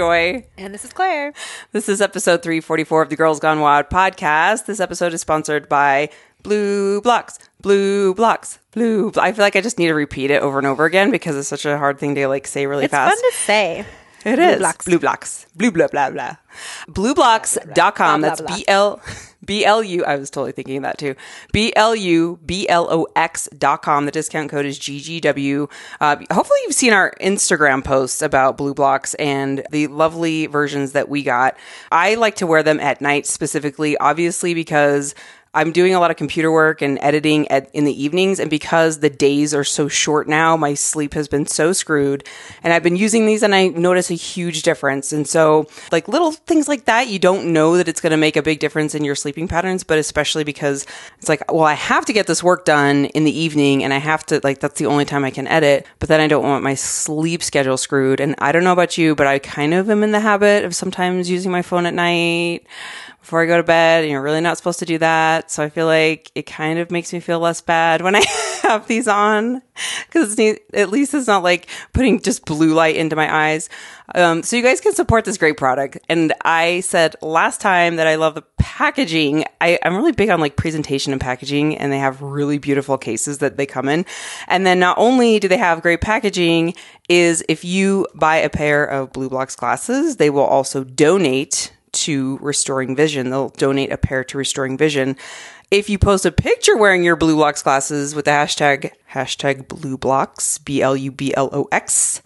Joy. And this is Claire. This is episode 344 of the Girls Gone WOD podcast. This episode is sponsored by BluBlox. Blue Blocks. Blue. I feel like I just need to repeat it over and over again because it's such a hard thing to like say really It's fast. fun to say. It Blue is. Blocks. BluBlox. Blue blah blah blah. BluBlox.com. That's. B L B L U. I was totally thinking that too. B L U B L O X dot com. The discount code is GGW. Uh, hopefully, you've seen our Instagram posts about BluBlox and the lovely versions that we got. I like to wear them at night specifically, obviously, because I'm doing a lot of computer work and editing at, in the evenings, and because the days are so short now, my sleep has been so screwed. And I've been using these, and I notice a huge difference. And so, like little things like that, you don't know that it's going to make a big difference in your sleeping patterns, but especially because it's like, well, I have to get this work done in the evening, and I have to like that's the only time I can edit. But then I don't want my sleep schedule screwed. And I don't know about you, but I kind of am in the habit of sometimes using my phone at night before I go to bed, and you're really not supposed to do that. So I feel like it kind of makes me feel less bad when I have these on because at least it's not like putting just blue light into my eyes. Um, so you guys can support this great product. And I said last time that I love the packaging. I, I'm really big on like presentation and packaging, and they have really beautiful cases that they come in. And then not only do they have great packaging, is if you buy a pair of BluBlox glasses, they will also donate to Restoring Vision. They'll donate a pair to Restoring Vision. If you post a picture wearing your BluBlox glasses with the hashtag hashtag BluBlox B L U B L O X,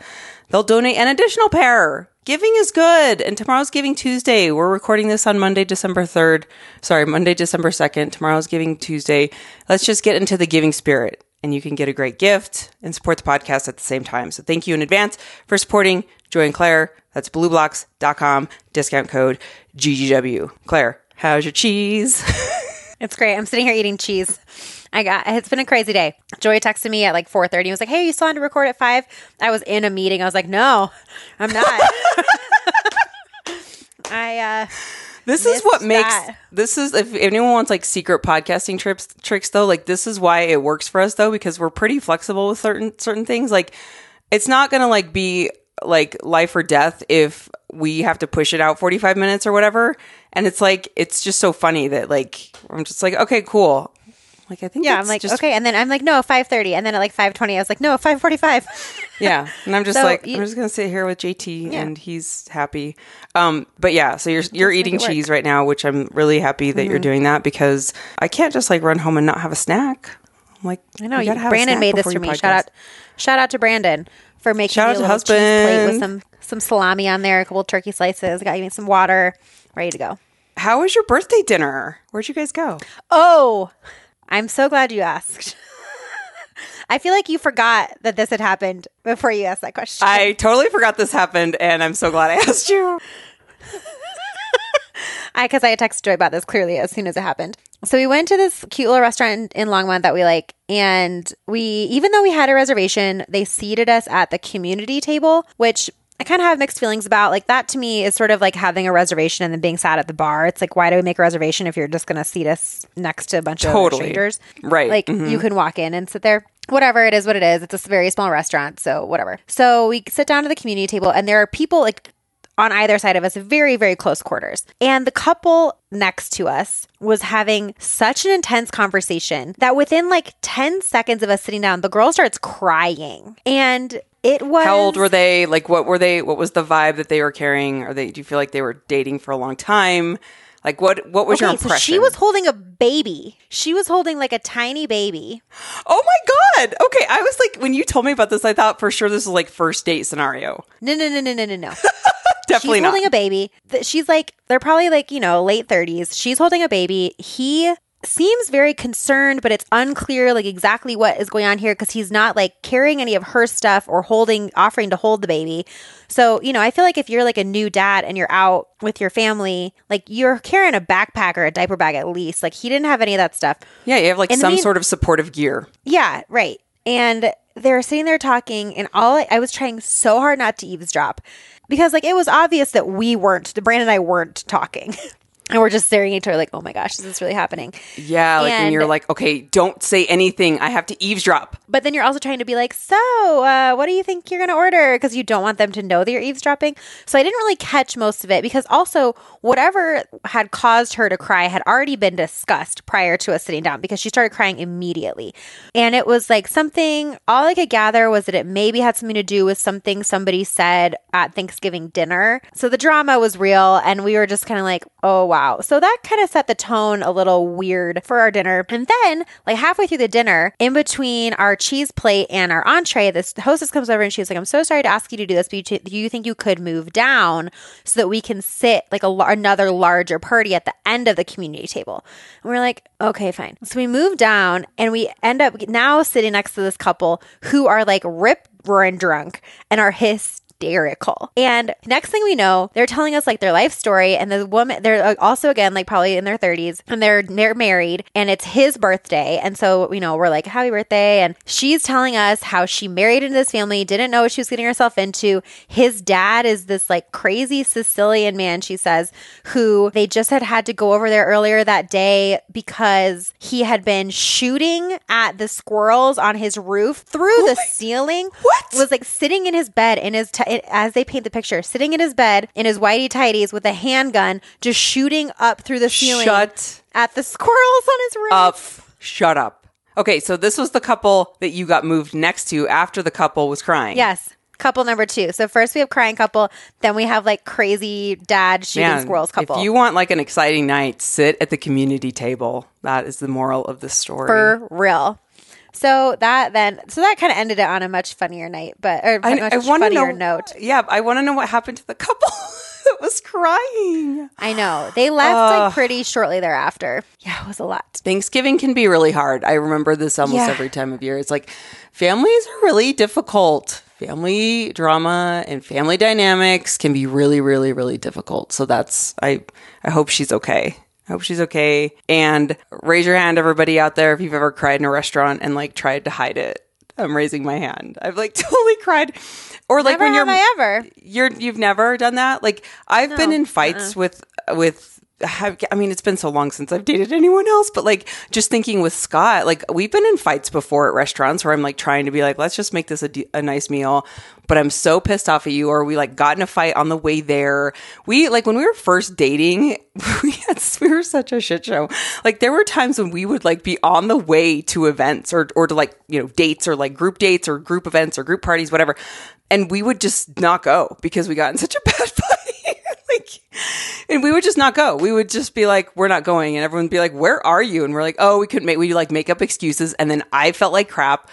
they'll donate an additional pair. Giving is good, and tomorrow's Giving Tuesday. We're recording this on Monday, December third. Sorry, Monday, December second. Tomorrow's Giving Tuesday. Let's just get into the giving spirit, and you can get a great gift and support the podcast at the same time. So thank you in advance for supporting Joy and Claire. That's BluBlox.com, discount code GGW. Claire, how's your cheese? It's great. I'm sitting here eating cheese. I got it's been a crazy day. Joy texted me at like 4:30. He was like, "Hey, you still on to record at 5?" I was in a meeting. I was like, "No, I'm not." I uh This is what makes that. this is if anyone wants like secret podcasting trips tricks though, like this is why it works for us though because we're pretty flexible with certain certain things. Like it's not going to like be like life or death if we have to push it out 45 minutes or whatever. And it's like it's just so funny that like I'm just like okay, cool. Like I think yeah, it's I'm like, just, "Okay." And then I'm like, "No, 5:30." And then at like 5:20, I was like, "No, 5:45." Yeah, and I'm just So like you- I'm just gonna sit here with JT Yeah. and he's happy. Um, but yeah, so you're you're eating work. Mm-hmm. cheese right now, which I'm really happy that you're doing that because I can't just like run home and not have a snack. I'm like I know. you You, gotta have a Brandon made this for me. Shout out, shout out to Brandon for making Shout me a little cheese plate with some some salami on there, a couple turkey slices. Got me some water, ready to go. How was your birthday dinner? Where'd you guys go? Oh, I'm so glad you asked. I feel like you forgot that this had happened before you asked that question. I totally forgot this happened, and I'm so glad I asked you. I because I had texted Joy about this clearly as soon as it happened. So we went to this cute little restaurant in Longmont that we like, and we even though we had a reservation, they seated us at the community table, which I kind of have mixed feelings about. Like that to me is sort of like having a reservation and then being sat at the bar. It's like why do we make a reservation if you're just going to seat us next to a bunch of Totally. strangers? Right. Like mm-hmm. you can walk in and sit there. Whatever it is, what it is. It's a very small restaurant, so whatever. So we sit down to the community table, and there are people like on either side of us, very, very close quarters. And the couple next to us was having such an intense conversation that within like 10 seconds of us sitting down, the girl starts crying. And it was. How old were they? Like, what were they? What was the vibe that they were carrying? Are they? Do you feel like they were dating for a long time? Like, what? What was your Okay, impression? so she was holding a baby. She was holding like a tiny baby. Oh my god! Okay, I was like, when you told me about this, I thought for sure this was like first date scenario. No, no, no, no, no, no, no. Definitely She's not. holding a baby. She's like, they're probably like, you know, late 30s. She's holding a baby. He seems very concerned, but it's unclear like exactly what is going on here because he's not like carrying any of her stuff or holding, offering to hold the baby. So, you know, I feel like if you're like a new dad and you're out with your family, like you're carrying a backpack or a diaper bag at least. Like he didn't have any of that stuff. yeah, you have like And some mean- sort of supportive gear. Yeah, right. And they're sitting there talking, and all I, I was trying so hard not to eavesdrop because, like, it was obvious that we weren't, Brandon and I weren't talking. And we're just staring at each other like, oh my gosh, is this really happening? Yeah, like when And- you're like, okay, don't say anything. I have to eavesdrop. But then you're also trying to be like, so uh, what do you think you're going to order? Because you don't want them to know that you're eavesdropping. So I didn't really catch most of it because also whatever had caused her to cry had already been discussed prior to us sitting down because she started crying immediately. And it was like something, all I could gather was that it maybe had something to do with something somebody said at Thanksgiving dinner. So the drama was real. And we were just kind of like, oh, wow. So that kind of set the tone a little weird for our dinner. And then, like halfway through the dinner, in between our cheese plate and our entree, this hostess comes over and she's like, I'm so sorry to ask you to do this, but do you think you could move down so that we can sit like a, another larger party at the end of the community table? And we're like, okay, fine. So we move down and we end up now sitting next to this couple who are like rip roaring drunk and are hysterical. And next thing we know, they're telling us like their life story, and the woman they're uh, also again like probably in their 30s, and they're they're married, and it's his birthday, and so you know we're like happy birthday, and she's telling us how she married into this family, didn't know what she was getting herself into. His dad is this like crazy Sicilian man, she says, who they just had had to go over there earlier that day because he had been shooting at the squirrels on his roof through the ceiling. What? was like sitting in his bed in his t- as they paint the picture, sitting in his bed in his whitey tighties with a handgun, just shooting up through the ceiling Shut at the squirrels on his roof. up. Shut up. Okay, so this was the couple that you got moved next to after the couple was crying. Yes. Couple number two. So first we have crying couple, then we have like crazy dad shooting Man, squirrels couple. If you want like an exciting night, sit at the community table. That is the moral of the story. for real. So that then, so that kind of ended it on a much funnier night, but or I, much I want to funnier know. note. Yeah, I want to know what happened to the couple that was crying. I know they left like pretty shortly thereafter. Yeah, it was a lot. Thanksgiving can be really hard. I remember this almost Yeah. every time of year. It's like families are really difficult. Family drama and family dynamics can be really, really, really difficult. So that's I I hope she's okay. I hope she's okay. And raise your hand, everybody out there, if you've ever cried in a restaurant and like tried to hide it. I'm raising my hand. I've like totally cried. Or like Never when you're I ever. you're you've never done that like i've been in fights uh-uh. with with I mean, it's been so long since I've dated anyone else, but like just thinking with Scott, like we've been in fights before at restaurants where I'm like trying to be like, let's just make this a, d- a nice meal. But I'm so pissed off at you, or we like got in a fight on the way there. We like when we were first dating, we had we were such a shit show. Like there were times when we would like be on the way to events or or to like you know dates or like group dates or group events or group parties, whatever, and we would just not go because we got in such a bad fight. like and we would just not go. We would just be like, we're not going. And everyone would be like, where are you? And we're like, oh, we couldn't make, we like make up excuses. And then I felt like crap.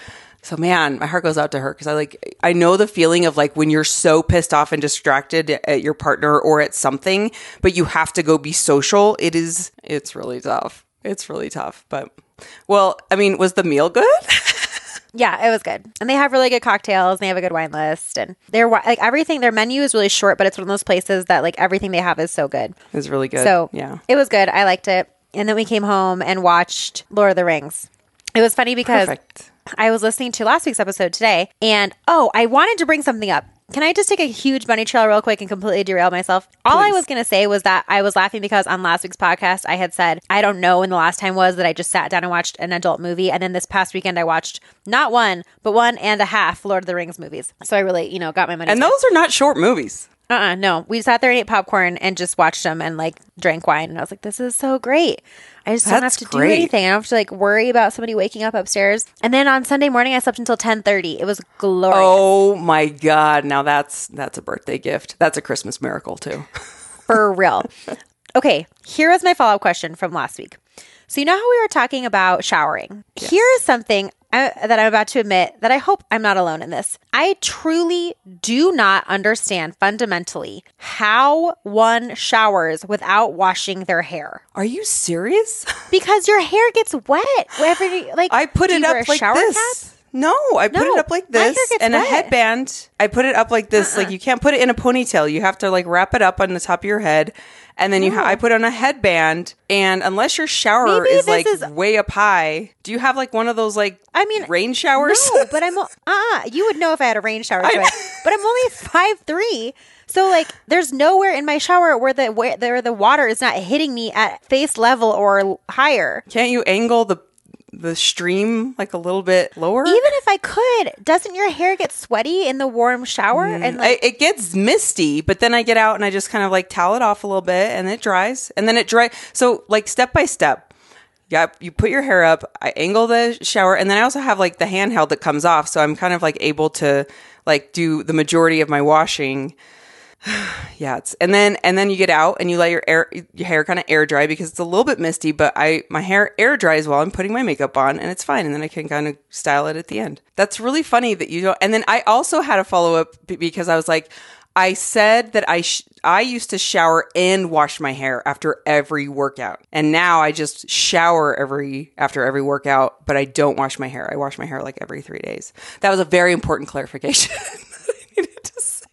So man, my heart goes out to her because I like, I know the feeling of like when you're so pissed off and distracted at your partner or at something, but you have to go be social. It is, it's really tough. It's really tough. But well, I mean, was the meal good? Yeah, it was good. And they have really good cocktails. And they have a good wine list, and their like everything. Their menu is really short, but it's one of those places that like everything they have is so good. it was really good. So yeah. it was good. I liked it. And then we came home and watched Lord of the Rings. It was funny because Perfect. I was listening to last week's episode today, and oh, I wanted to bring something up. Can I just take a huge bunny trail real quick and completely derail myself? All I was going to say was that I was laughing because on last week's podcast, I had said, I don't know when the last time was that I just sat down and watched an adult movie. And then this past weekend, I watched not one, but one and a half Lord of the Rings movies. So I really, you know, got my money. And those are not short movies. Uh uh no. We sat there and ate popcorn and just watched them and like drank wine. And I was like, this is so great. I just don't have to do anything. I don't have to like worry about somebody waking up upstairs. And then on Sunday morning, I slept until 1030. It was glorious. Oh my god! Now that's that's a birthday gift. That's a Christmas miracle too. for real. Okay, here is my follow up question from last week. So, you know how we were talking about showering? Here is something I, that I'm about to admit that I hope I'm not alone in this. I truly do not understand fundamentally how one showers without washing their hair Are you serious? because your hair gets wet. Every like I put it up like this. cap? No, I put No, it up like this and a headband. I put it up like this. Like uh-uh. you can't put it in a ponytail. You have to like wrap it up on the top of your head, and then you. Ha- I put on a headband, and unless your shower Maybe is this like is- way up high, do you have like one of those like I mean, rain showers? No, but I'm uh you would know if I had a rain shower, Joy. but I'm only five three, So like, there's nowhere in my shower where the where, where the water is not hitting me at face level or l- higher. Can't you angle the the stream like a little bit lower? Even if I could, doesn't your hair get sweaty in the warm shower? Mm, and like, I, it gets misty, but then I get out and I just kind of like towel it off a little bit and it dries. And then it dry. So like step by step. Yeah, you put your hair up, I angle the shower, and then I also have like the handheld that comes off. So I'm kind of like able to like do the majority of my washing. yeah, it's and then and then you get out and you let your air your hair kind of air dry because it's a little bit misty, but I my hair air dries while I'm putting my makeup on and it's fine and then I can kind of style it at the end. That's really funny that you don't. And then I also had a follow up because I was like I said that I sh- I used to shower and wash my hair after every workout. And now I just shower every after every workout, but I don't wash my hair. I wash my hair like every 3 days. That was a very important clarification. that I needed to say.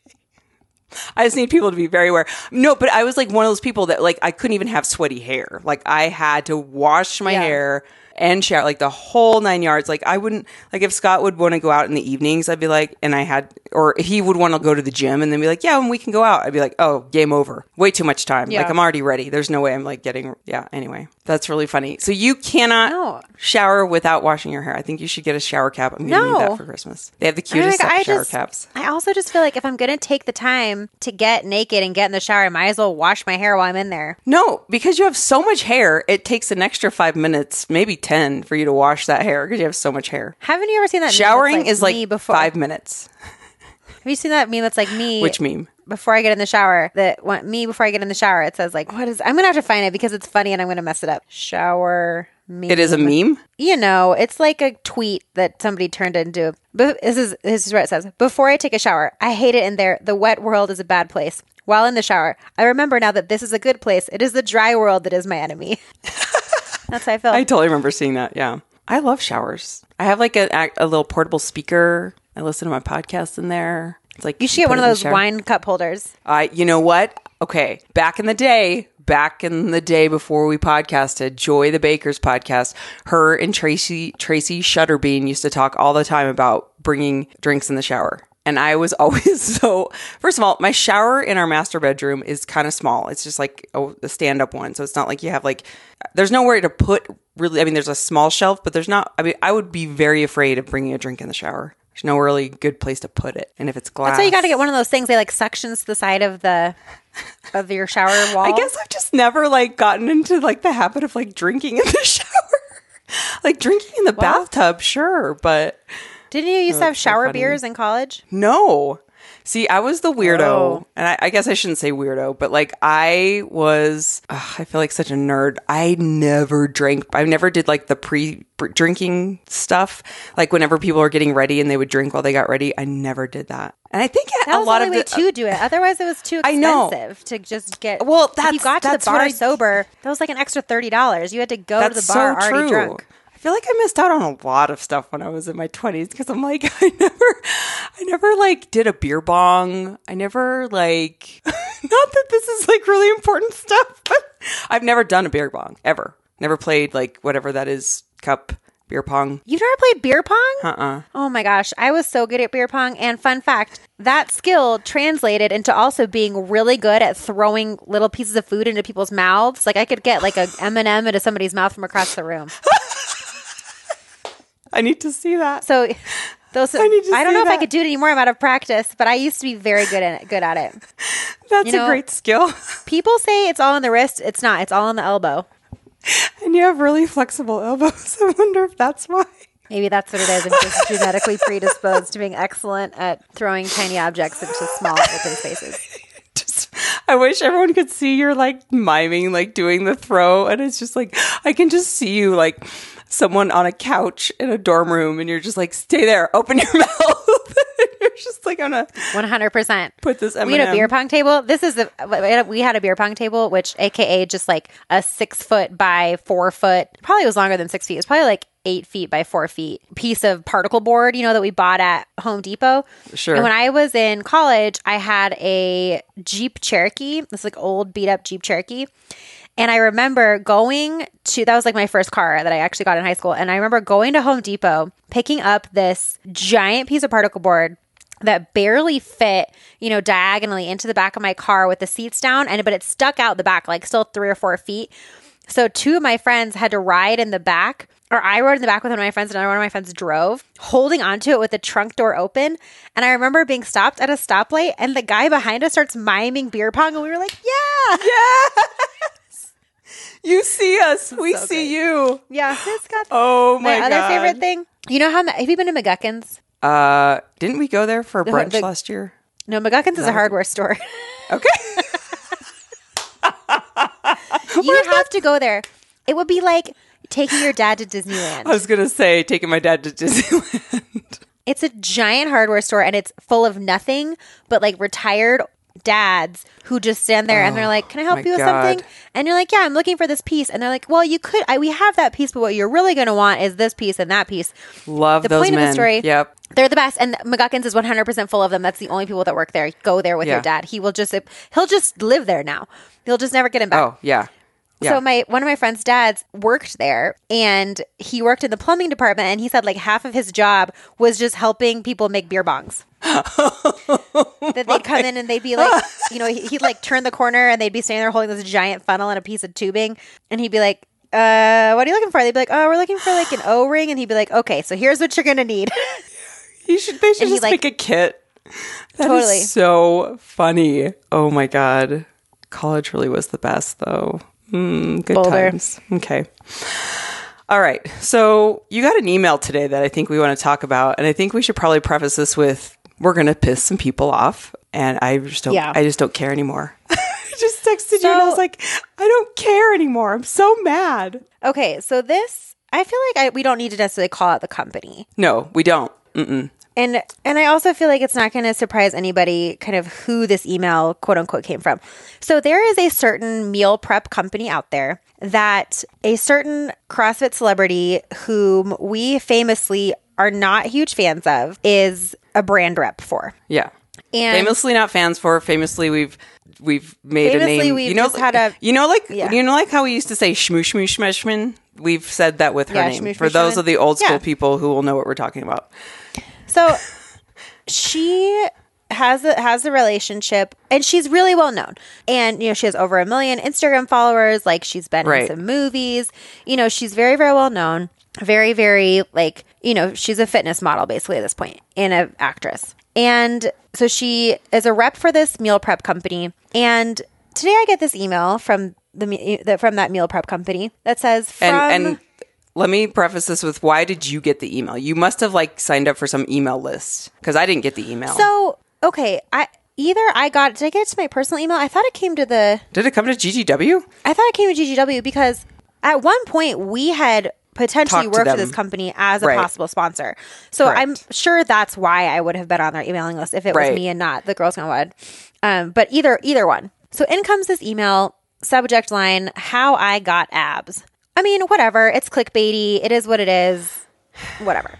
I just need people to be very aware. No, but I was like one of those people that like I couldn't even have sweaty hair. Like I had to wash my Yeah. hair and shower like the whole nine yards. Like I wouldn't like if Scott would want to go out in the evenings, I'd be like, and I had, or he would want to go to the gym and then be like, yeah, and we can go out, I'd be like, oh, game over. Way too much time. Yeah. Like I'm already ready. There's no way I'm like getting. Yeah. Anyway, that's really funny. So you cannot No. shower without washing your hair. I think you should get a shower cap. I'm you No. that for Christmas. They have the I mean, cutest like, I shower just- caps. I also just feel like if I'm gonna take the time to get naked and get in the shower, I might as well wash my hair while I'm in there. No, because you have so much hair, it takes an extra five minutes, maybe 10, for you to wash that hair because you have so much hair. Haven't you ever seen that? Showering is like before. five minutes. Have you seen that meme that's like me? Which meme? Before I get in the shower, that me before I get in the shower. It says like, "What is?" I'm gonna have to find it because it's funny and I'm gonna mess it up. Shower meme. It is a meme. You know, it's like a tweet that somebody turned into. But this is this is what it says. Before I take a shower, I hate it in there. The wet world is a bad place. While in the shower, I remember now that this is a good place. It is the dry world that is my enemy. That's how I felt. I totally remember seeing that. Yeah. I love showers. I have like a, a little portable speaker. I listen to my podcast in there. It's like you should get one of those wine cup holders. I, you know what? Okay, back in the day, back in the day before we podcasted, Joy the Baker's podcast, her and Tracy Tracy Shutterbean used to talk all the time about bringing drinks in the shower. And I was always so. First of all, my shower in our master bedroom is kind of small. It's just like a, a stand up one, so it's not like you have like. There's nowhere to put really. I mean, there's a small shelf, but there's not. I mean, I would be very afraid of bringing a drink in the shower. There's no really good place to put it, and if it's glass, That's why you got to get one of those things. They like suctions to the side of the of your shower wall. I guess I've just never like gotten into like the habit of like drinking in the shower. like drinking in the bathtub, sure, but Didn't you used to have shower funny. beers in college? no. See, I was the weirdo, Oh. and I, I guess I shouldn't say weirdo, but like I was, ugh, I feel like such a nerd. I never drank. I never did like the pre drinking stuff. Like whenever people were getting ready and they would drink while they got ready, I never did that. And I think That a lot the of way the, uh, to do it. Otherwise, it was too I know. expensive to just get. Well, if you that's- got to the that's bar I- sober, that was like an extra thirty dollars. You had to go to the bar already drunk. I feel like I missed out on a lot of stuff when I was in my 20s because I'm like I never I never like did a beer bong. I never like not that this is like really important stuff, but I've never done a beer bong ever. Never played like whatever that is cup beer pong. You've never played beer pong? Uh-uh. Oh my gosh, I was so good at beer pong. And fun fact, that skill translated into also being really good at throwing little pieces of food into people's mouths. Like I could get like a M&M into somebody's mouth from across the room. I need to see that. So those I, need to I don't know if I could do it anymore. I'm out of practice, but I used to be very good at it, good at it. That's you know- a great skill. People say it's all in the wrist. It's not. It's all in the elbow. and you have really flexible elbows. I wonder if that's why. Maybe that's what it is. I'm just genetically predisposed to being excellent at throwing tiny objects into small open spaces. just I wish everyone could see you're like miming, like doing the throw, and it's just like I can just see you like someone on a couch in a dorm room, and you're just like, stay there, open your mouth. you're just like, I'm gonna 100%. put this. M&M. We had a beer pong table. This is the we had a beer pong table, which AKA just like a six foot by four foot, probably was longer than six feet. It was probably like eight feet by four feet piece of particle board, you know, that we bought at Home Depot. Sure. And when I was in college, I had a Jeep Cherokee, this like old beat up Jeep Cherokee. And I remember going to that was like my first car that I actually got in high school. And I remember going to Home Depot, picking up this giant piece of particle board that barely fit, you know, diagonally into the back of my car with the seats down and but it stuck out the back like still 3 or 4 feet. So two of my friends had to ride in the back or I rode in the back with one of my friends, and another one of my friends drove, holding onto it with the trunk door open. And I remember being stopped at a stoplight, and the guy behind us starts miming beer pong, and we were like, "Yeah, Yes. You see us. We so see great. you. yeah." It's got Oh my, my, other God. favorite thing. You know how have you been to McGuckins? Uh, didn't we go there for brunch the- last year? No, McGuckins is a hardware store. Okay. you have to go there. It would be like taking your dad to Disneyland. I was gonna say taking my dad to Disneyland. It's a giant hardware store and it's full of nothing but like retired dads who just stand there and they're oh like, "Can I help Oh you with God. something?" And you're like, "Yeah, I'm looking for this piece." And they're like, "Well, you could I, we have that piece, but what you're really going to want is this piece and that piece." Love The those point of the story- Yep. They're the best, and McGuckins is 100% full of them. That's the only people that work there. Go there with Yeah. your dad. He will just he'll just live there now. He'll just never get him back. Oh yeah. Yeah. So my one of my friend's dads worked there and he worked in the plumbing department and he said like half of his job was just helping people make beer bongs. that they'd come in and they'd be like, you know, he- he'd like turn the corner and they'd be standing there holding this giant funnel and a piece of tubing and he'd be like, uh, what are you looking for? They'd be like, oh, we're looking for like an O ring. And he'd be like, okay, so here's what you're going to need. You should. They should And he, just like- make a kit. That is Totally. so funny. Oh my god. College really was the best though. Mm, good Boulder. times. Okay. All right. So you got an email today that I think we want to talk about, and I think we should probably preface this with we're going to piss some people off, and I just don't. Yeah. I just don't care anymore. I just texted you, and I was like, I don't care anymore. I'm so mad. okay, so this, I feel like I, we don't need to necessarily call out the company. No, we don't. Mm-mm. And and I also feel like it's not going to surprise anybody kind of who this email quote unquote came from. So there is a certain meal prep company out there that a certain CrossFit celebrity whom we famously are not huge fans of is a brand rep for. Yeah. And famously not fans for. Famously, we've we've made a Famously, name. we've you know, just had a- you know, like Yeah. you know, like how we used to say shmoo shmoo shmeshman. We've said that with her Yeah, name shmoo, for shmoo, those of the old school Yeah. people who will know what we're talking about. So she has a has a relationship and she's really well known. And you know, she has over a million Instagram followers, like she's been Right. in some movies. You know, she's very, very well known. Very, very like, you know, she's a fitness model basically at this point and an actress. And so she is a rep for this meal prep company. And today I get this email from the from that meal prep company that says from And and let me preface this with why did you get the email? You must have like signed up for some email list because I didn't get the email. So okay, I either I got did I get it to my personal email? I thought it came to the did it come to GGW? I thought it came to GGW because at one point we had potentially worked for them. this company as a Right. possible sponsor. So Correct. I'm sure that's why I would have been on their emailing list if it Right. was me and not the Girls Gone WOD. Um, but either either one. So in comes this email subject line: How I got abs. I mean, whatever. It's clickbaity. It is what it is. Whatever.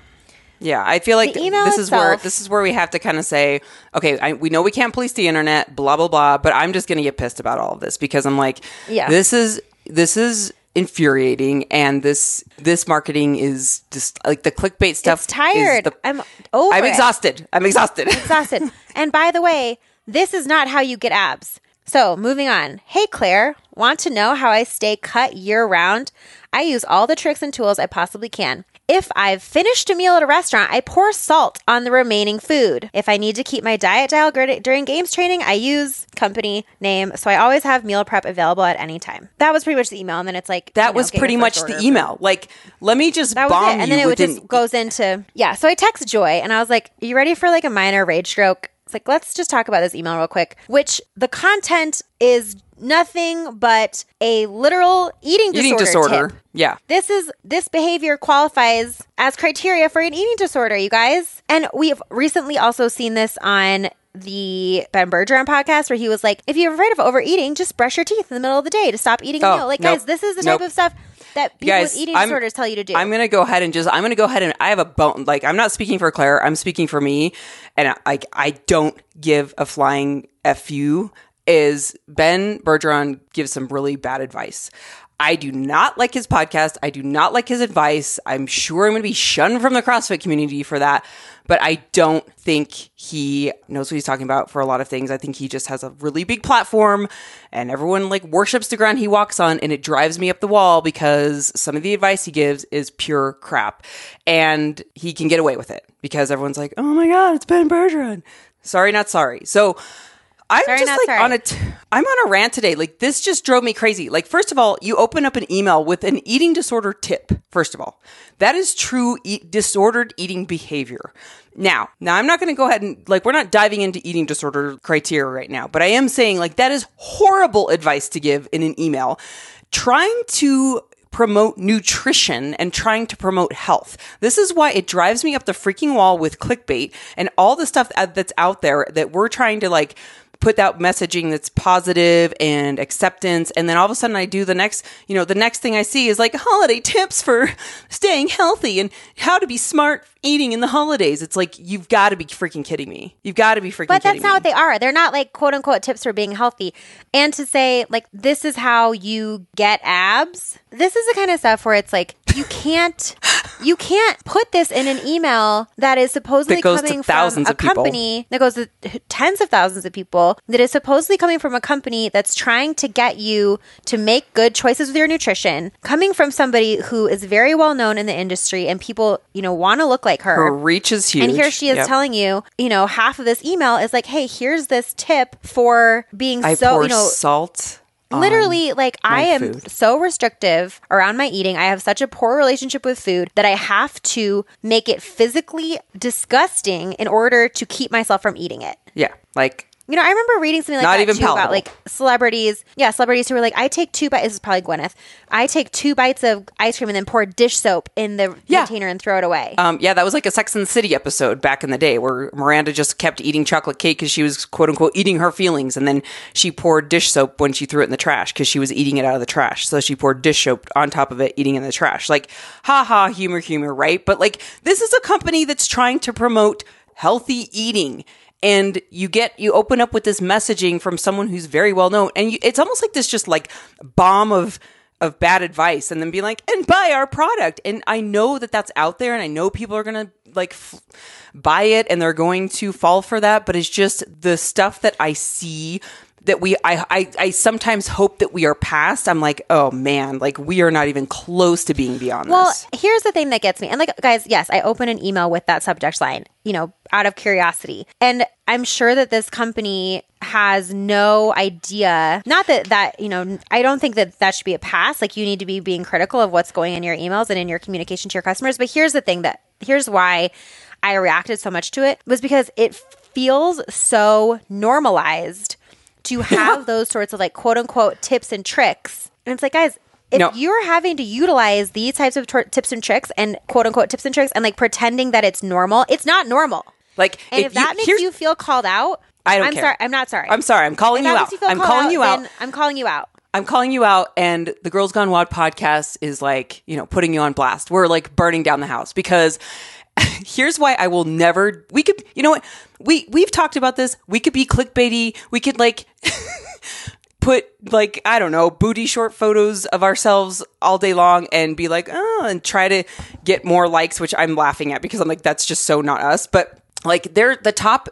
Yeah, I feel like this is where this is where we have to kind of say, okay, I, we know we can't police the internet, blah blah blah, but I'm just going to get pissed about all of this because I'm like, Yeah. this is this is infuriating, and this this marketing is just like the clickbait stuff. It's is tired. the- I'm over. I'm it. exhausted. I'm exhausted. exhausted. and by the way, this is not how you get abs. So, moving on. Hey, Claire, want to know how I stay cut year round? I use all the tricks and tools I possibly can. If I've finished a meal at a restaurant, I pour salt on the remaining food. If I need to keep my diet dial during games training, I use company name. So I always have meal prep available at any time. That was pretty much the email. And then it's like, that you know, was pretty much the email. Like, let me just That was bomb it. And then it would within. just goes into yeah. So I text Joy and I was like, "You ready for like a minor rage stroke?" Like, let's just talk about this email real quick. Which the content is nothing but a literal eating disorder. eating disorder. tip. Yeah. This is this behavior qualifies as criteria for an eating disorder, you guys. And we've recently also seen this on the Ben Bergeron podcast where he was like, if you're afraid of overeating, just brush your teeth in the middle of the day to stop eating a Oh, meal. Like, nope. guys, this is the type of stuff that people guys, with eating I'm- disorders tell you to do. I'm gonna go ahead and just I'm gonna go ahead and I have a bone like I'm not speaking for Claire, I'm speaking for me, and like I don't give a flying fu. Is Ben Bergeron gives some really bad advice. I do not like his podcast. I do not like his advice. I'm sure I'm going to be shunned from the CrossFit community for that. But I don't think he knows what he's talking about for a lot of things. I think he just has a really big platform and everyone like worships the ground he walks on. And it drives me up the wall because some of the advice he gives is pure crap. And he can get away with it because everyone's like, oh my God, it's Ben Bergeron. Sorry, not sorry. So, I'm Sorry, just like sorry. on a t- I'm on a rant today. Like this just drove me crazy. Like first of all, you open up an email with an eating disorder tip. First of all, that is true e- disordered eating behavior. Now, now I'm not going to go ahead and like we're not diving into eating disorder criteria right now, but I am saying like that is horrible advice to give in an email. Trying to promote nutrition and trying to promote health. This is why it drives me up the freaking wall with clickbait and all the stuff that's out there that we're trying to like put out messaging that's positive and acceptance and then all of a sudden I do the next, you know, the next thing I see is like holiday tips for staying healthy and how to be smart eating in the holidays. It's like you've got to be freaking kidding me. You've got to be freaking kidding me. But that's not me. what they are. They're not like quote unquote tips for being healthy. And to say, like, this is how you get abs, this is the kind of stuff where it's like, you can't. You can't put this in an email that is supposedly That goes to coming thousands from a of company that goes to tens of thousands of people that is supposedly coming from a company that's trying to get you to make good choices with your nutrition, coming from somebody who is very well known in the industry and people, you know, want to look like her. Her reach is huge. And here she is Yep. telling you, you know, half of this email is like, hey, here's this tip for being I so, you know, salt. literally like I am food. so restrictive around my eating. I have such a poor relationship with food that I have to make it physically disgusting in order to keep myself from eating it. Yeah, like You know, I remember reading something like Not that even too about palatable. like celebrities. Yeah, celebrities who were like, I take two bites. This is probably Gwyneth. I take two bites of ice cream and then pour dish soap in the Yeah. container and throw it away. Um, yeah, that was like a Sex and the City episode back in the day where Miranda just kept eating chocolate cake because she was quote unquote eating her feelings, and then she poured dish soap when she threw it in the trash because she was eating it out of the trash. So she poured dish soap on top of it, eating in the trash. Like, ha ha, humor, humor, right? But like, this is a company that's trying to promote healthy eating. And you get you open up with this messaging from someone who's very well known, and you, it's almost like this just like bomb of of bad advice and then be like and buy our product. And i know that that's out there and i know people are gonna like f- buy it and they're going to fall for that but it's just the stuff that i see that we I, I i sometimes hope that we are past i'm like oh man like we are not even close to being beyond Well, this here's the thing that gets me. And like guys, yes, I open an email with that subject line, you know, out of curiosity. And I'm sure that this company has no idea. Not that that, you know, I don't think that that should be a pass. Like you need to be being critical of what's going in your emails and in your communication to your customers, but here's the thing that here's why I reacted so much to it was because it feels so normalized to have those sorts of like quote unquote tips and tricks. And it's like, guys, if No. you're having to utilize these types of tor- tips and tricks and quote unquote tips and tricks and like pretending that it's normal, it's not normal. like And if, that makes you feel called out, I don't I'm care. sorry. I'm not sorry. i'm sorry i'm calling If you out feel i'm calling you out I'm calling you out. I'm calling you out, and the Girls Gone WOD podcast is like, you know, putting you on blast. We're like burning down the house because here's why I will never. We could, you know what? We we've talked about this. We could be clickbaity. We could like put like I don't know booty short photos of ourselves all day long and be like, oh, and try to get more likes, which I'm laughing at because I'm like, that's just so not us. But like, they're the top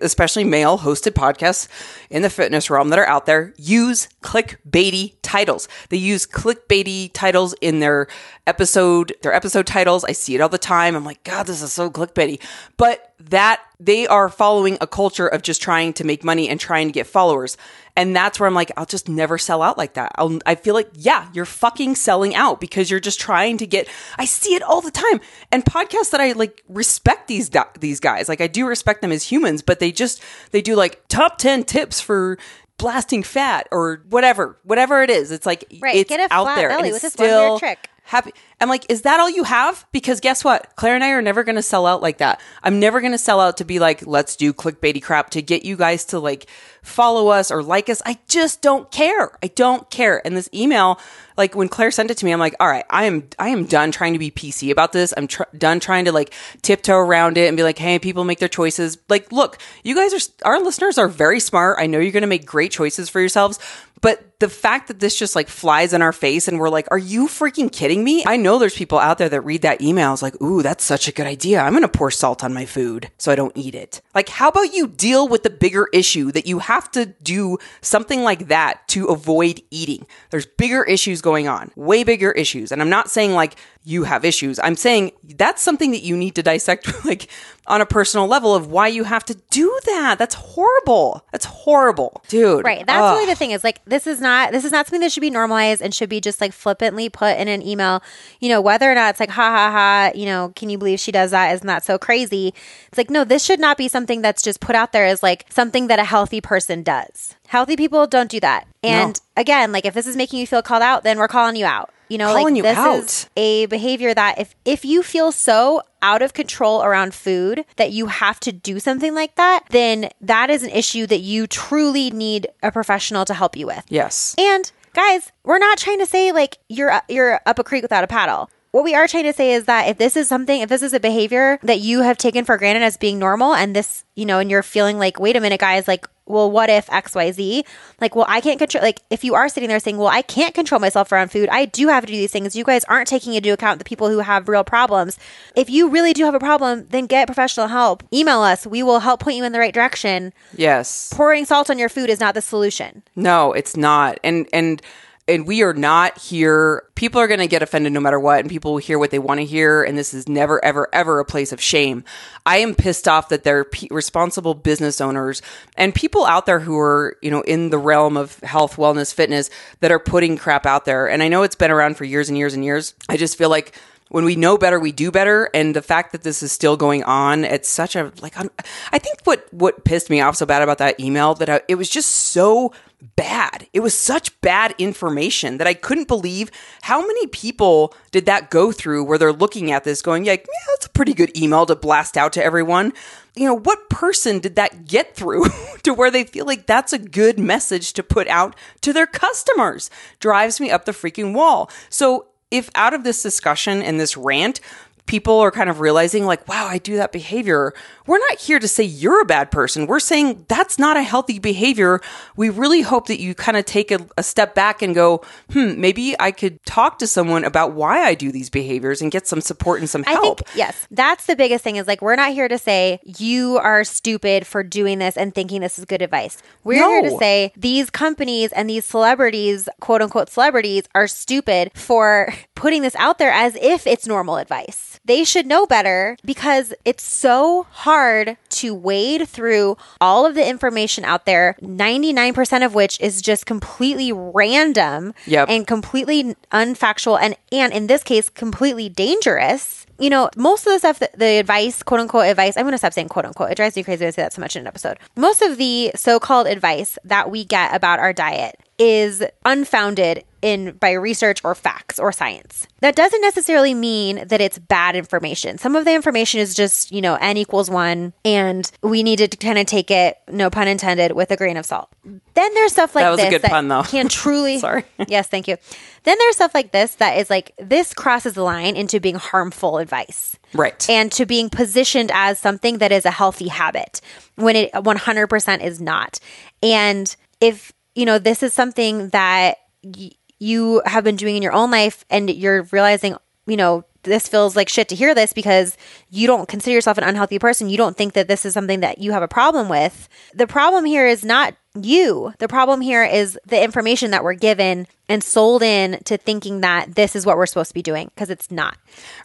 especially male hosted podcasts in the fitness realm that are out there use clickbaity titles. They use clickbaity titles in their episode, their episode titles. I see it all the time. I'm like, God, this is so clickbaity. But that they are following a culture of just trying to make money and trying to get followers. And that's where I'm like, I'll just never sell out like that. I'll, I feel like, yeah, you're fucking selling out because you're just trying to get. I see it all the time, and podcasts that I like respect these these guys. Like I do respect them as humans, but they just they do like top ten tips for blasting fat or whatever, whatever it is. It's like Right, it's get a out flat there belly and with this one weird still trick. happy. I'm like, is that all you have? Because guess what? Claire and I are never going to sell out like that. I'm never going to sell out to be like, let's do clickbaity crap to get you guys to like follow us or like us. I just don't care. I don't care. And this email, like when Claire sent it to me, I'm like, all right, I am, I am done trying to be PC about this. I'm tr- done trying to like tiptoe around it and be like, hey, people make their choices. Like, look, you guys are, our listeners are very smart. I know you're going to make great choices for yourselves, but the fact that this just like flies in our face and we're like, are you freaking kidding me? I know there's people out there that read that email is like, ooh, that's such a good idea. I'm going to pour salt on my food so I don't eat it. Like, how about you deal with the bigger issue that you have to do something like that to avoid eating? There's bigger issues going on, way bigger issues. And I'm not saying like you have issues. I'm saying that's something that you need to dissect like on a personal level of why you have to do that. That's horrible. That's horrible. Dude. Right. That's ugh. really the thing is like this is not this is not something that should be normalized and should be just like flippantly put in an email. You know, whether or not it's like ha ha ha, you know, can you believe she does that? Isn't that so crazy? It's like no, this should not be something that's just put out there as like something that a healthy person does. Healthy people don't do that. And again, like if this is making you feel called out, then we're calling you out. You know, Calling like you this out. is a behavior that if if you feel so out of control around food that you have to do something like that, then that is an issue that you truly need a professional to help you with. Yes. And guys, we're not trying to say like you're uh, you're up a creek without a paddle. What we are trying to say is that if this is something, if this is a behavior that you have taken for granted as being normal, and this, you know, and you're feeling like, wait a minute, guys, like, well, what if X, Y, Z? Like, well, I can't control. Like, if you are sitting there saying, well, I can't control myself around food, I do have to do these things. You guys aren't taking into account the people who have real problems. If you really do have a problem, then get professional help. Email us. We will help point you in the right direction. Yes. Pouring salt on your food is not the solution. No, it's not. And and and we are not here. People are going to get offended no matter what, and people will hear what they want to hear. And this is never, ever, ever a place of shame. I am pissed off that there are pe responsible business owners and people out there who are, you know, in the realm of health, wellness, fitness that are putting crap out there. And I know it's been around for years and years and years. I just feel like when we know better we do better. And the fact that this is still going on it's such a like I'm, i think what what pissed me off so bad about that email that I, it was just so bad. It was such bad information that i couldn't believe how many people did that go through where they're looking at this going like yeah that's a pretty good email to blast out to everyone. You know what person did that get through to where they feel like that's a good message to put out to their customers? Drives me up the freaking wall. So if out of this discussion and this rant, people are kind of realizing, like, wow, I do that behavior, we're not here to say you're a bad person. We're saying that's not a healthy behavior. We really hope that you kind of take a, a step back and go, hmm, maybe I could talk to someone about why I do these behaviors and get some support and some I help. think yes, that's the biggest thing is like we're not here to say you are stupid for doing this and thinking this is good advice. We're here to say these companies and these celebrities, quote unquote celebrities, are stupid for putting this out there as if it's normal advice. They should know better because it's so hard to wade through all of the information out there, 99% of which is just completely random Yep. and completely unfactual and and in this case completely dangerous you know most of the stuff that the advice quote unquote advice i'm going to stop saying quote unquote it drives me crazy to say that so much in an episode most of the so-called advice that we get about our diet is unfounded in by research or facts or science that doesn't necessarily mean that it's bad information some of the information is just you know n equals one and we need to kind of take it no pun intended with a grain of salt then there's stuff like That was a this good that pun, though. can truly Sorry. yes, thank you. Then there's stuff like this that is like this crosses the line into being harmful advice. Right. And to being positioned as something that is a healthy habit when it 100% is not. And if, you know, this is something that y- you have been doing in your own life and you're realizing, you know, this feels like shit to hear this because you don't consider yourself an unhealthy person. You don't think that this is something that you have a problem with. The problem here is not you. The problem here is the information that we're given and sold in to thinking that this is what we're supposed to be doing because it's not.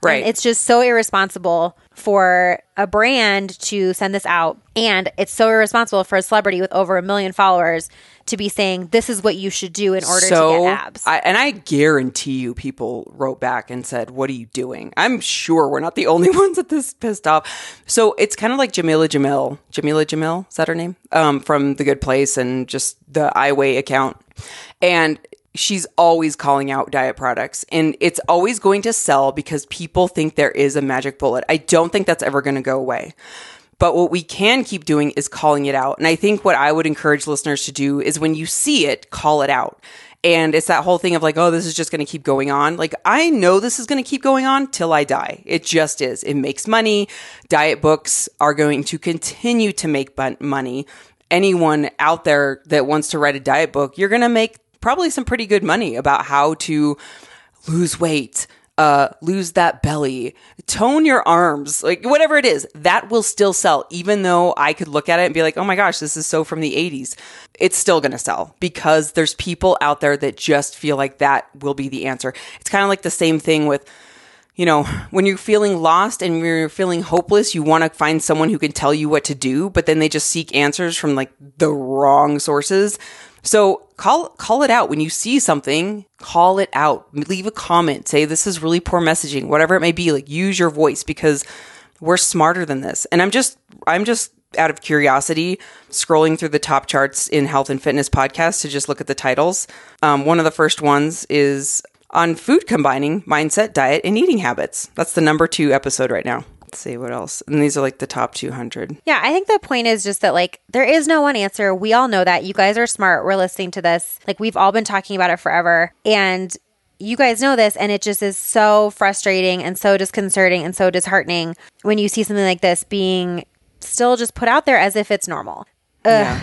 Right. And it's just so irresponsible for a brand to send this out. And it's so irresponsible for a celebrity with over a million followers to be saying this is what you should do in order to get abs. I, and I guarantee you, people wrote back and said, "What are you doing?" I'm sure we're not the only ones that this pissed off. So it's kind of like Jameela Jamil, Jameela Jamil, is that her name? Um, from The Good Place and just the I Weigh account, and she's always calling out diet products, and it's always going to sell because people think there is a magic bullet. I don't think that's ever going to go away. But what we can keep doing is calling it out. And I think what I would encourage listeners to do is when you see it, call it out. And it's that whole thing of like, oh, this is just going to keep going on. Like, I know this is going to keep going on till I die. It just is. It makes money. Diet books are going to continue to make money. Anyone out there that wants to write a diet book, you're going to make probably some pretty good money about how to lose weight, uh, lose that belly, tone your arms, like whatever it is, that will still sell. Even though I could look at it and be like, oh my gosh, this is so from the 80s. It's still going to sell because there's people out there that just feel like that will be the answer. It's kind of like the same thing with, you know, when you're feeling lost and you're feeling hopeless, you want to find someone who can tell you what to do, but then they just seek answers from like the wrong sources. So call call it out when you see something. Call it out. Leave a comment. Say this is really poor messaging. Whatever it may be. Like use your voice because we're smarter than this. And I'm just I'm just out of curiosity scrolling through the top charts in health and fitness podcasts to just look at the titles. Um, one of the first ones is on food combining mindset, diet, and eating habits. That's the number two episode right now. Let's see what else. And these are like the top 200. Yeah, I think the point is just that like there is no one answer. We all know that. You guys are smart. We're listening to this. Like we've all been talking about it forever. And you guys know this and it just is so frustrating and so disconcerting and so disheartening when you see something like this being still just put out there as if it's normal. Ugh. Yeah.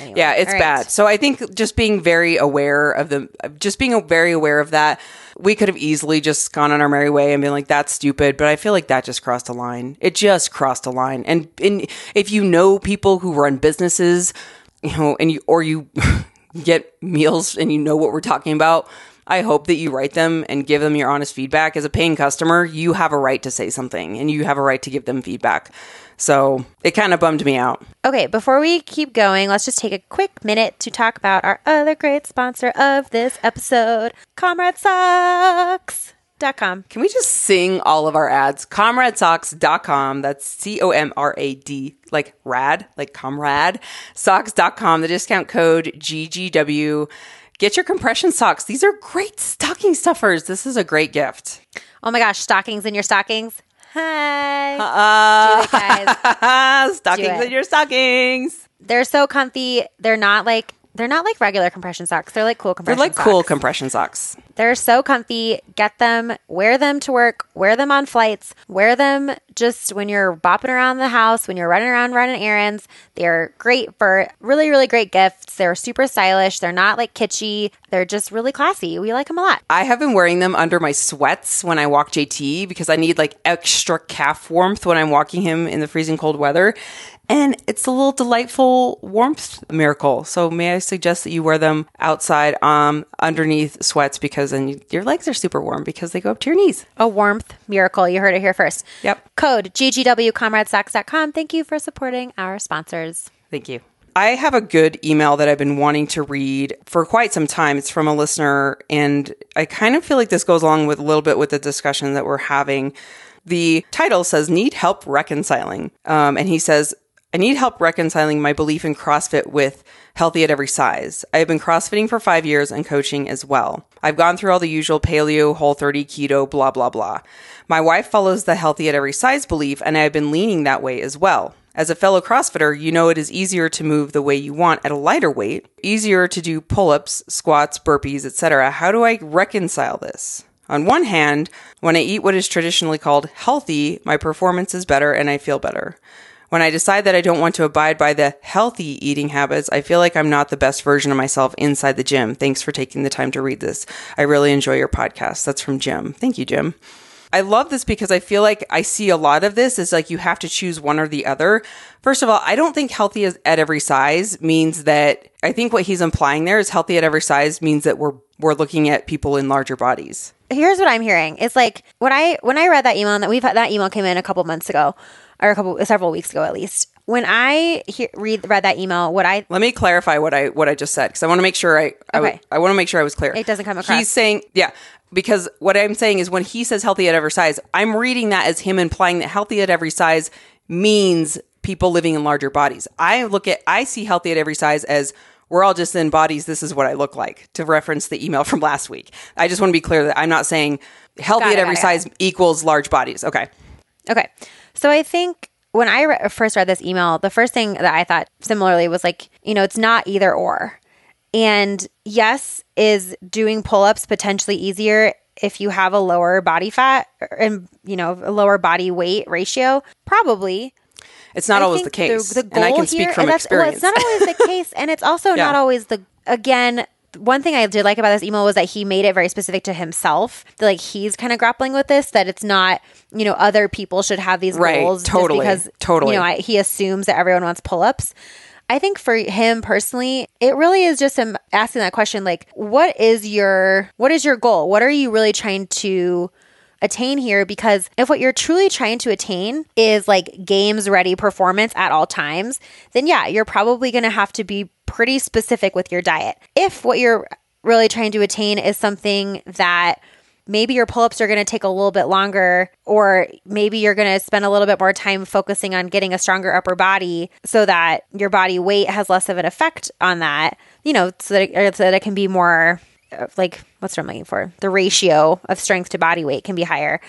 Anyway, yeah, it's right. bad. So I think just being very aware of the, just being very aware of that. We could have easily just gone on our merry way and been like, "That's stupid," but I feel like that just crossed a line. It just crossed a line. And, and if you know people who run businesses, you know, and you or you get meals and you know what we're talking about, I hope that you write them and give them your honest feedback. As a paying customer, you have a right to say something and you have a right to give them feedback. So it kind of bummed me out. Okay, before we keep going, let's just take a quick minute to talk about our other great sponsor of this episode, Comrad Socks. Com. Can we just sing all of our ads? ComradSocks.com. That's C O M R A D, like rad, like comrade. Socks.com. The discount code GGW. Get your compression socks. These are great stocking stuffers. This is a great gift. Oh my gosh, stockings in your stockings. Hi. Uh, Do it, guys. stockings in your stockings. They're so comfy. They're not like they're not like regular compression socks. They're like cool compression They're like socks. cool compression socks. They're so comfy. Get them, wear them to work, wear them on flights, wear them just when you're bopping around the house, when you're running around running errands. They're great for really, really great gifts. They're super stylish. They're not like kitschy. They're just really classy. We like them a lot. I have been wearing them under my sweats when I walk JT because I need like extra calf warmth when I'm walking him in the freezing cold weather and it's a little delightful warmth miracle. So may I suggest that you wear them outside um, underneath sweats because then your legs are super warm because they go up to your knees. A warmth miracle. You heard it here first. Yep. Code GGWComradSocks.com. Thank you for supporting our sponsors. Thank you. I have a good email that I've been wanting to read for quite some time. It's from a listener, and I kind of feel like this goes along with a little bit with the discussion that we're having. The title says, Need Help Reconciling. Um, and he says, need help reconciling my belief in CrossFit with healthy at every size. I have been CrossFitting for five years and coaching as well. I've gone through all the usual paleo, whole 30, keto, blah, blah, blah. My wife follows the healthy at every size belief, and I've been leaning that way as well. As a fellow CrossFitter, you know it is easier to move the way you want at a lighter weight, easier to do pull ups, squats, burpees, etc. How do I reconcile this? On one hand, when I eat what is traditionally called healthy, my performance is better and I feel better. When I decide that I don't want to abide by the healthy eating habits, I feel like I'm not the best version of myself inside the gym. Thanks for taking the time to read this. I really enjoy your podcast. That's from Jim. Thank you, Jim. I love this because I feel like I see a lot of this is like you have to choose one or the other. First of all, I don't think healthy at every size means that I think what he's implying there is healthy at every size means that we're we're looking at people in larger bodies. Here's what I'm hearing. It's like when I when I read that email and that we've that email came in a couple months ago or a couple several weeks ago at least. When I read read that email, what I let me clarify what I what I just said because I want to make sure I I, okay. I want to make sure I was clear. It doesn't come across. He's saying yeah because what I'm saying is when he says healthy at every size, I'm reading that as him implying that healthy at every size means people living in larger bodies. I look at I see healthy at every size as we're all just in bodies. This is what I look like to reference the email from last week. I just want to be clear that I'm not saying healthy at every size equals large bodies. Okay. Okay. So I think when I re- first read this email, the first thing that I thought similarly was like, you know, it's not either or. And yes, is doing pull ups potentially easier if you have a lower body fat and, you know, a lower body weight ratio? Probably. It's not I always the case. The, the and I can speak here- from that's- well, experience. it's not always the case, and it's also Yeah. not always the. Again, one thing I did like about this email was that he made it very specific to himself. That like he's kind of grappling with this. That it's not you know other people should have these Right, goals totally, because totally. you know I, he assumes that everyone wants pull ups. I think for him personally, it really is just him asking that question like what is your what is your goal? What are you really trying to attain here because if what you're truly trying to attain is like games ready performance at all times, then yeah, you're probably going to have to be pretty specific with your diet. If what you're really trying to attain is something that maybe your pull-ups are going to take a little bit longer or maybe you're going to spend a little bit more time focusing on getting a stronger upper body so that your body weight has less of an effect on that you know so that it, so that it can be more uh, like what's what I'm looking for the ratio of strength to body weight can be higher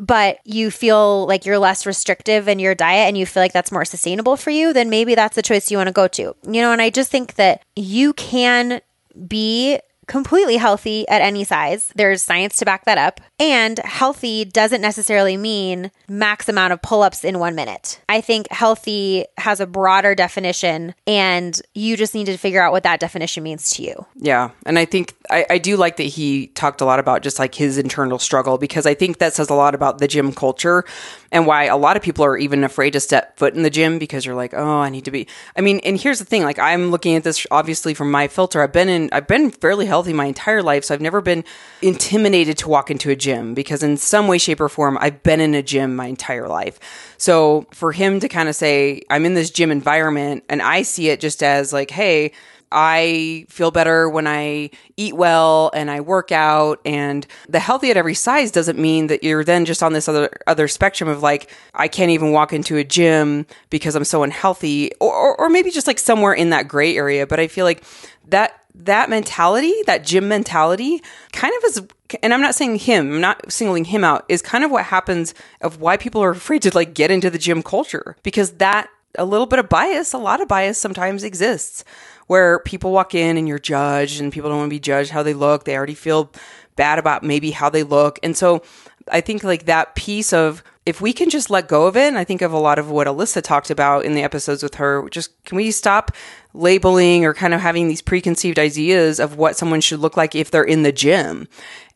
but you feel like you're less restrictive in your diet and you feel like that's more sustainable for you, then maybe that's the choice you want to go to. You know, and I just think that you can be completely healthy at any size. There's science to back that up. And healthy doesn't necessarily mean max amount of pull ups in one minute. I think healthy has a broader definition, and you just need to figure out what that definition means to you. Yeah. And I think I, I do like that he talked a lot about just like his internal struggle because I think that says a lot about the gym culture and why a lot of people are even afraid to step foot in the gym because you're like, oh, I need to be. I mean, and here's the thing like, I'm looking at this obviously from my filter. I've been in, I've been fairly healthy my entire life. So I've never been intimidated to walk into a gym because in some way, shape, or form, I've been in a gym my entire life. So for him to kind of say, I'm in this gym environment and I see it just as like, hey, I feel better when I eat well and I work out and the healthy at every size doesn't mean that you're then just on this other other spectrum of like I can't even walk into a gym because I'm so unhealthy or or, or maybe just like somewhere in that gray area but I feel like that that mentality, that gym mentality kind of is and I'm not saying him, I'm not singling him out, is kind of what happens of why people are afraid to like get into the gym culture because that a little bit of bias, a lot of bias sometimes exists where people walk in and you're judged and people don't want to be judged how they look. They already feel bad about maybe how they look. And so I think like that piece of if we can just let go of it, and I think of a lot of what Alyssa talked about in the episodes with her, just can we stop labeling or kind of having these preconceived ideas of what someone should look like if they're in the gym?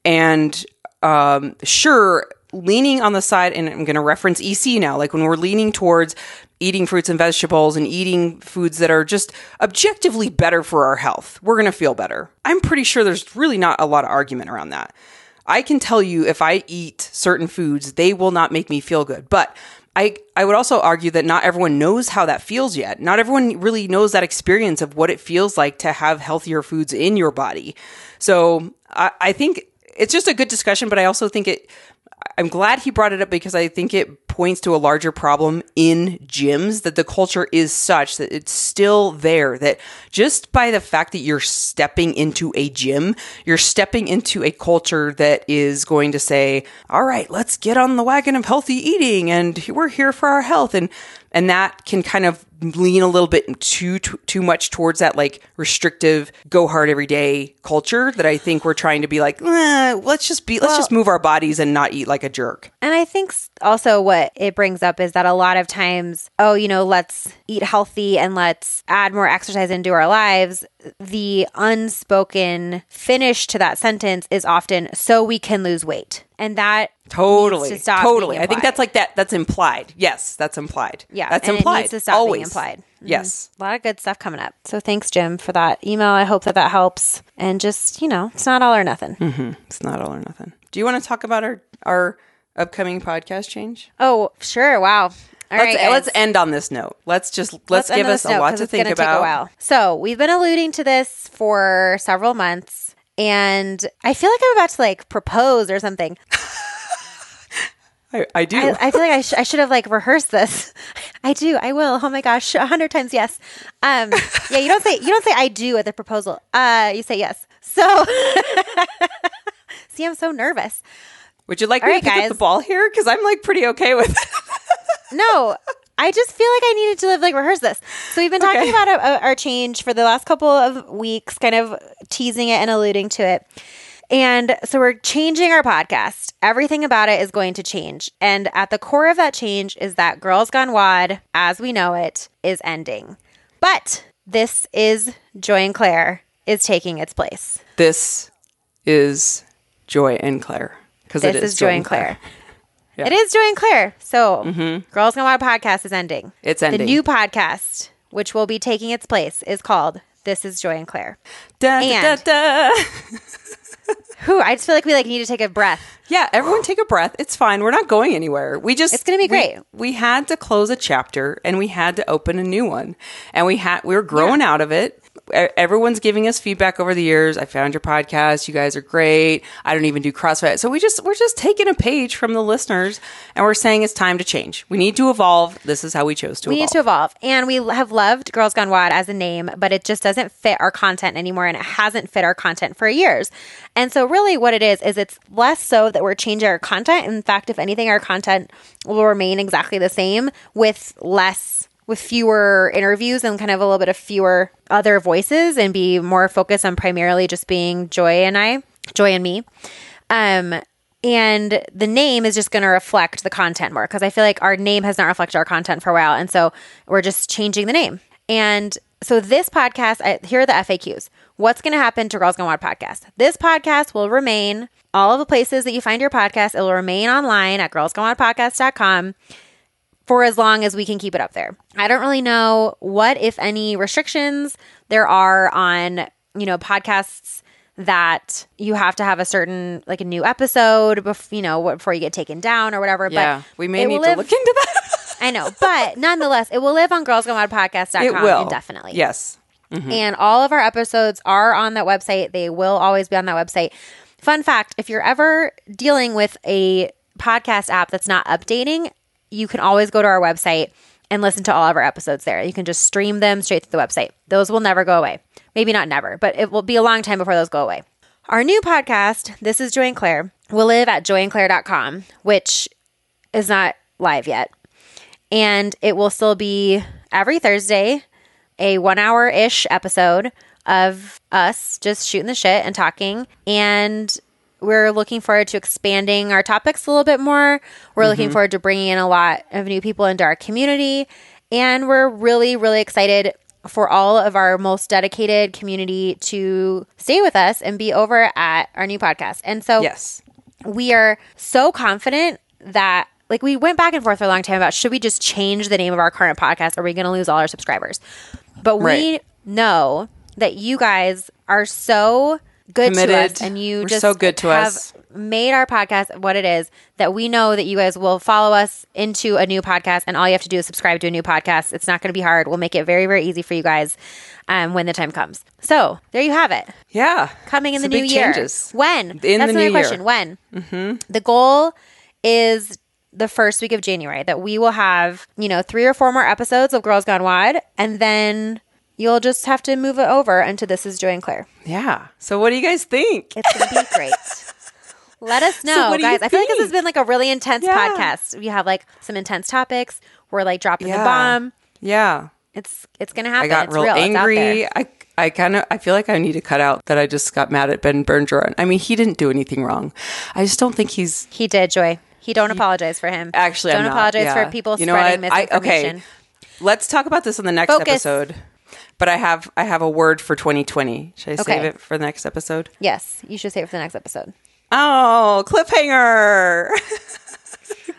And um, sure, leaning on the side, and I'm going to reference EC now, like when we're leaning towards eating fruits and vegetables and eating foods that are just objectively better for our health, we're going to feel better. I'm pretty sure there's really not a lot of argument around that. I can tell you if I eat certain foods, they will not make me feel good. But I, I would also argue that not everyone knows how that feels yet. Not everyone really knows that experience of what it feels like to have healthier foods in your body. So I, I think it's just a good discussion, but I also think it, I'm glad he brought it up because I think it points to a larger problem in gyms that the culture is such that it's still there. That just by the fact that you're stepping into a gym, you're stepping into a culture that is going to say, all right, let's get on the wagon of healthy eating and we're here for our health. And, and that can kind of lean a little bit too, too too much towards that like restrictive go hard every day culture that I think we're trying to be like eh, let's just be let's Well- just move our bodies and not eat like a jerk. And I think also what it brings up is that a lot of times, oh, you know, let's eat healthy and let's add more exercise into our lives. The unspoken finish to that sentence is often so we can lose weight. And that Totally. to stop totally. I think that's like that that's implied. Yes, that's implied. Yeah, That's implied. It needs to stop Always. being implied. Mhm. Yes. a lot of good stuff coming up. So thanks, Jim, for that email. I hope that that helps. And just you know, it's not all or nothing. It's not all or nothing. Do you want to talk about our our upcoming podcast change? Oh, sure. Wow. All let's right, let's end on this note. Let's just let's, end give us a note, lot to think about. Take a while. So we've been alluding to this for several months, and I feel like I'm about to like propose or something. I, I do. I, I feel like I, sh- I should have like rehearsed this. I do. I will. Oh my gosh, a hundred times yes. Um, yeah. You don't say you don't say I do at the proposal. Uh, you say yes. So, see, I'm so nervous. Would you like All me right, to pick guys. up the ball here? Because I'm like pretty okay with it. No, I just feel like I needed to live like rehearse this. So we've been talking Okay. about a, a, our change for the last couple of weeks, kind of teasing it and alluding to it. And so we're changing our podcast. Everything about it is going to change. And at the core of that change is that Girls Gone WOD, as we know it, is ending. But this is Joy and Claire is taking its place. This is Joy and Claire because This it is, Joy and Claire. Yeah. It is Joy and Claire. So mm-hmm. Girls Gone WOD podcast is ending. It's ending. The new podcast, which will be taking its place, is called This is Joy and Claire. Da, And- da, da. Whew, I just feel like we like need to take a breath. Yeah, everyone take a breath. It's fine. We're not going anywhere. We just It's gonna be great. We, had to close a chapter and we had to open a new one. And we had we were growing out of it. Everyone's giving us feedback over the years. I found your podcast. You guys are great. I don't even do CrossFit. So we just we're just taking a page from the listeners and we're saying it's time to change. We need to evolve. This is how we chose to evolve. We need to evolve. And we have loved Girls Gone WOD as a name, but it just doesn't fit our content anymore and it hasn't fit our content for years. And so really what it is is it's less so that we're changing our content. In fact, if anything, our content will remain exactly the same with less with fewer interviews and kind of a little bit of fewer other voices and be more focused on primarily just being Joy and I, Joy and me. Um and the name is just going to reflect the content more because I feel like our name has not reflected our content for a while. And so we're just changing the name. And so this podcast, I, here are the FAQs. What's going to happen to Girls Gone WOD podcast? This podcast will remain all of the places that you find your podcast. It will remain online at girlsgonewodpodcast.com for as long as we can keep it up there. I don't really know what, if any, restrictions there are on, you know, podcasts that you have to have a certain like a new episode before you know before you get taken down or whatever yeah, but we may need will to look into that. i know but nonetheless it will live on girlsgonewodpodcast.com it will indefinitely Yes. Mm-hmm. and all of our episodes are on that website. They will always be on that website. Fun fact if you're ever dealing with a podcast app that's not updating, you can always go to our website and listen to all of our episodes there. You can just stream them straight to the website. Those will never go away. Maybe not never, but it will be a long time before those go away. Our new podcast, This is Joy and Claire, will live at joyandclaire.com, which is not live yet. And it will still be every Thursday, a one hour ish episode of us just shooting the shit and talking. And we're looking forward to expanding our topics a little bit more. We're looking mm-hmm. forward to bringing in a lot of new people into our community. And we're really, really excited for all of our most dedicated community to stay with us and be over at our new podcast. And so, Yes. we are so confident that like we went back and forth for a long time about should we just change the name of our current podcast are we going to lose all our subscribers but we Right. know that you guys are so good to us and you We're just so good to have us. made our podcast what it is that we know that you guys will follow us into a new podcast and all you have to do is subscribe to a new podcast it's not going to be hard we'll make it very very easy for you guys um, when the time comes so there you have it Yeah. coming in Some the new year. changes. When? In That's the another new year. question. When? Mm-hmm. The goal is the first week of January that we will have, you know, three or four more episodes of Girls Gone WOD, and then you'll just have to move it over into This Is Joy and Claire. Yeah. So what do you guys think? It's going to be great. Let us know, you guys. I feel like this has been like a really intense Yeah. podcast. We have like some intense topics. We're like dropping the bomb. Yeah. It's it's gonna happen. I got it's real real. It's out there. angry. I I kind of I feel like I need to cut out that I just got mad at Ben Bergeron. I mean, he didn't do anything wrong. I just don't think he's He did, Joy. He don't apologize for him. actually. don't I'm not. apologize Yeah. for people You know spreading what? I- misinformation. okay, let's talk about this in the next Focus. episode. But I have I have a word for 2020. Should I save it for the next episode? Yes, you should save it for the next episode. Oh, cliffhanger!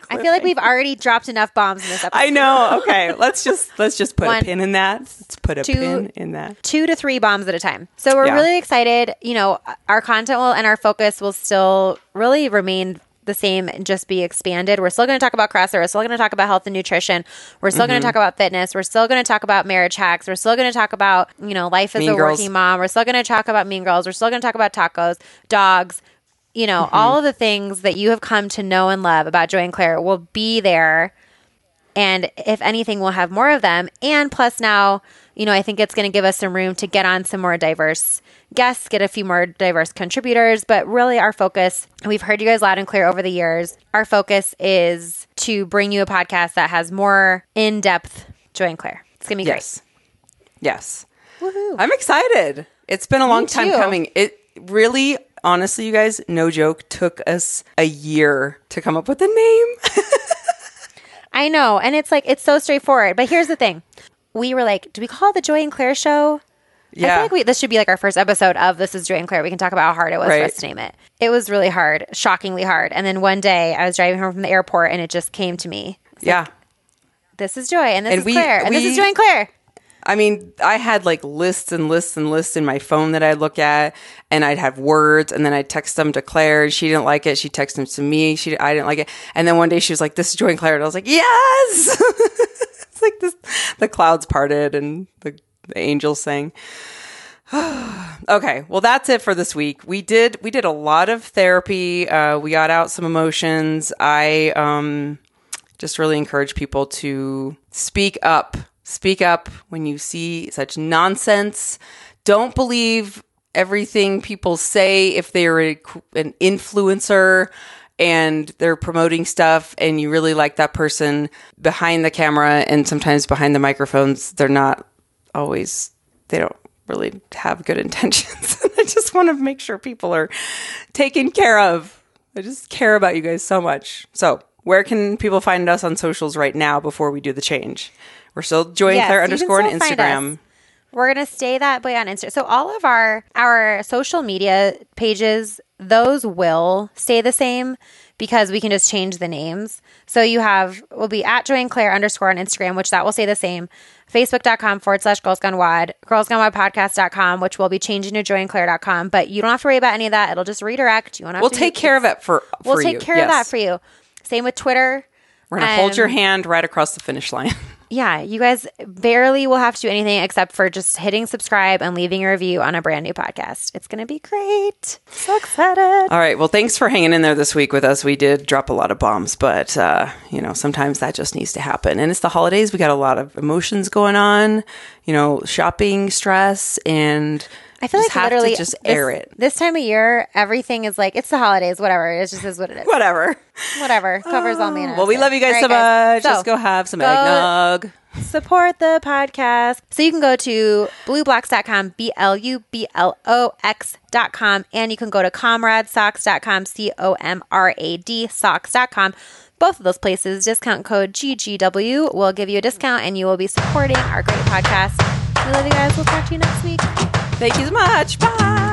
I feel like we've already dropped enough bombs in this episode. I know. Okay, let's just let's just put One, a pin in that. Let's put a two, pin in that. Two to three bombs at a time. So we're Yeah. really excited. You know, our content will and our focus will still really remain the same and just be expanded. We're still going to talk about CrossFit. We're still going to talk about health and nutrition. We're still Mm-hmm. going to talk about fitness. We're still going to talk about marriage hacks. We're still going to talk about, you know, life as Mean a Girls. working mom. We're still going to talk about mean girls. We're still going to talk about tacos, dogs, you know, Mm-hmm. all of the things that you have come to know and love about Joy and Claire will be there. And if anything, we'll have more of them. And plus, now, you know, I think it's going to give us some room to get on some more diverse guests, get a few more diverse contributors. But really, our focus, we've heard you guys loud and clear over the years, our focus is to bring you a podcast that has more in depth Joy and Claire. It's going to be Yes. Yes. Woohoo. I'm excited. It's been a long time too. coming. It really, honestly, you guys, no joke, took us a year to come up with a name. I know. And it's like, it's so straightforward. But here's the thing we were like, do we call the Joy and Claire show? I feel like we, this should be like our first episode of This is Joy and Claire. We can talk about how hard it was for us to name it. It was really hard, shockingly hard. And then one day I was driving home from the airport and it just came to me. yeah. This is Joy and this And is we- Claire and this is Joy and Claire. I mean, I had like lists and lists and lists in my phone that I'd look at, and I'd have words, and then I'd text them to Claire. She didn't like it. She texted them to me. She, I didn't like it. And then one day she was like, "This is Joy and Claire," and I was like, "Yes!" it's like this. The clouds parted, and the, the angels sang. okay, well, that's it for this week. We did we did a lot of therapy. Uh, we got out some emotions. I um just really encourage people to speak up. Speak up when you see such nonsense. Don't believe everything people say if they're an influencer and they're promoting stuff and you really like that person behind the camera and sometimes behind the microphones they're not always they don't really have good intentions. I just want to make sure people are taken care of. I just care about you guys so much. So where can people find us on socials right now before we do the change? We're still and Yes, claire underscore on instagram. We're gonna stay that way on Instagram. So all of our our social media pages, those will stay the same because we can just change the names. So you have will be at Joy and Claire underscore on Instagram, which that will stay the same. Facebook.com forward slash Girls Gone WOD, Girls Gone WOD Podcast.com, which will be changing to joyandclaire.com. But you don't have to worry about any of that. It'll just redirect. You won't we'll to take care of it for, We'll for take you. care of that for you. Same with Twitter. we're gonna hold your Um, hand right across the finish line Yeah, you guys barely will have to do anything except for just hitting subscribe and leaving a review on a brand new podcast. It's going to be great. So excited. All right. Well, thanks for hanging in there this week with us. We did drop a lot of bombs, but uh, you know, sometimes that just needs to happen. And it's the holidays. We got a lot of emotions going on. You know, shopping stress, and I feel just like literally just this, air it. This time of year, everything is like it's the holidays, whatever. It just is what it is. Whatever. Whatever covers all ah, manner. Well, we love you guys All so right, much. So, Let's go have some go- eggnog. support the podcast. So you can go to BluBlox.com, B L U B L O X.com, and you can go to comradsocks.com, C O M R A D socks.com. Both of those places, discount code GGW will give you a discount and you will be supporting our great podcast. We love you guys. We'll talk to you next week. Thank you so much. Bye.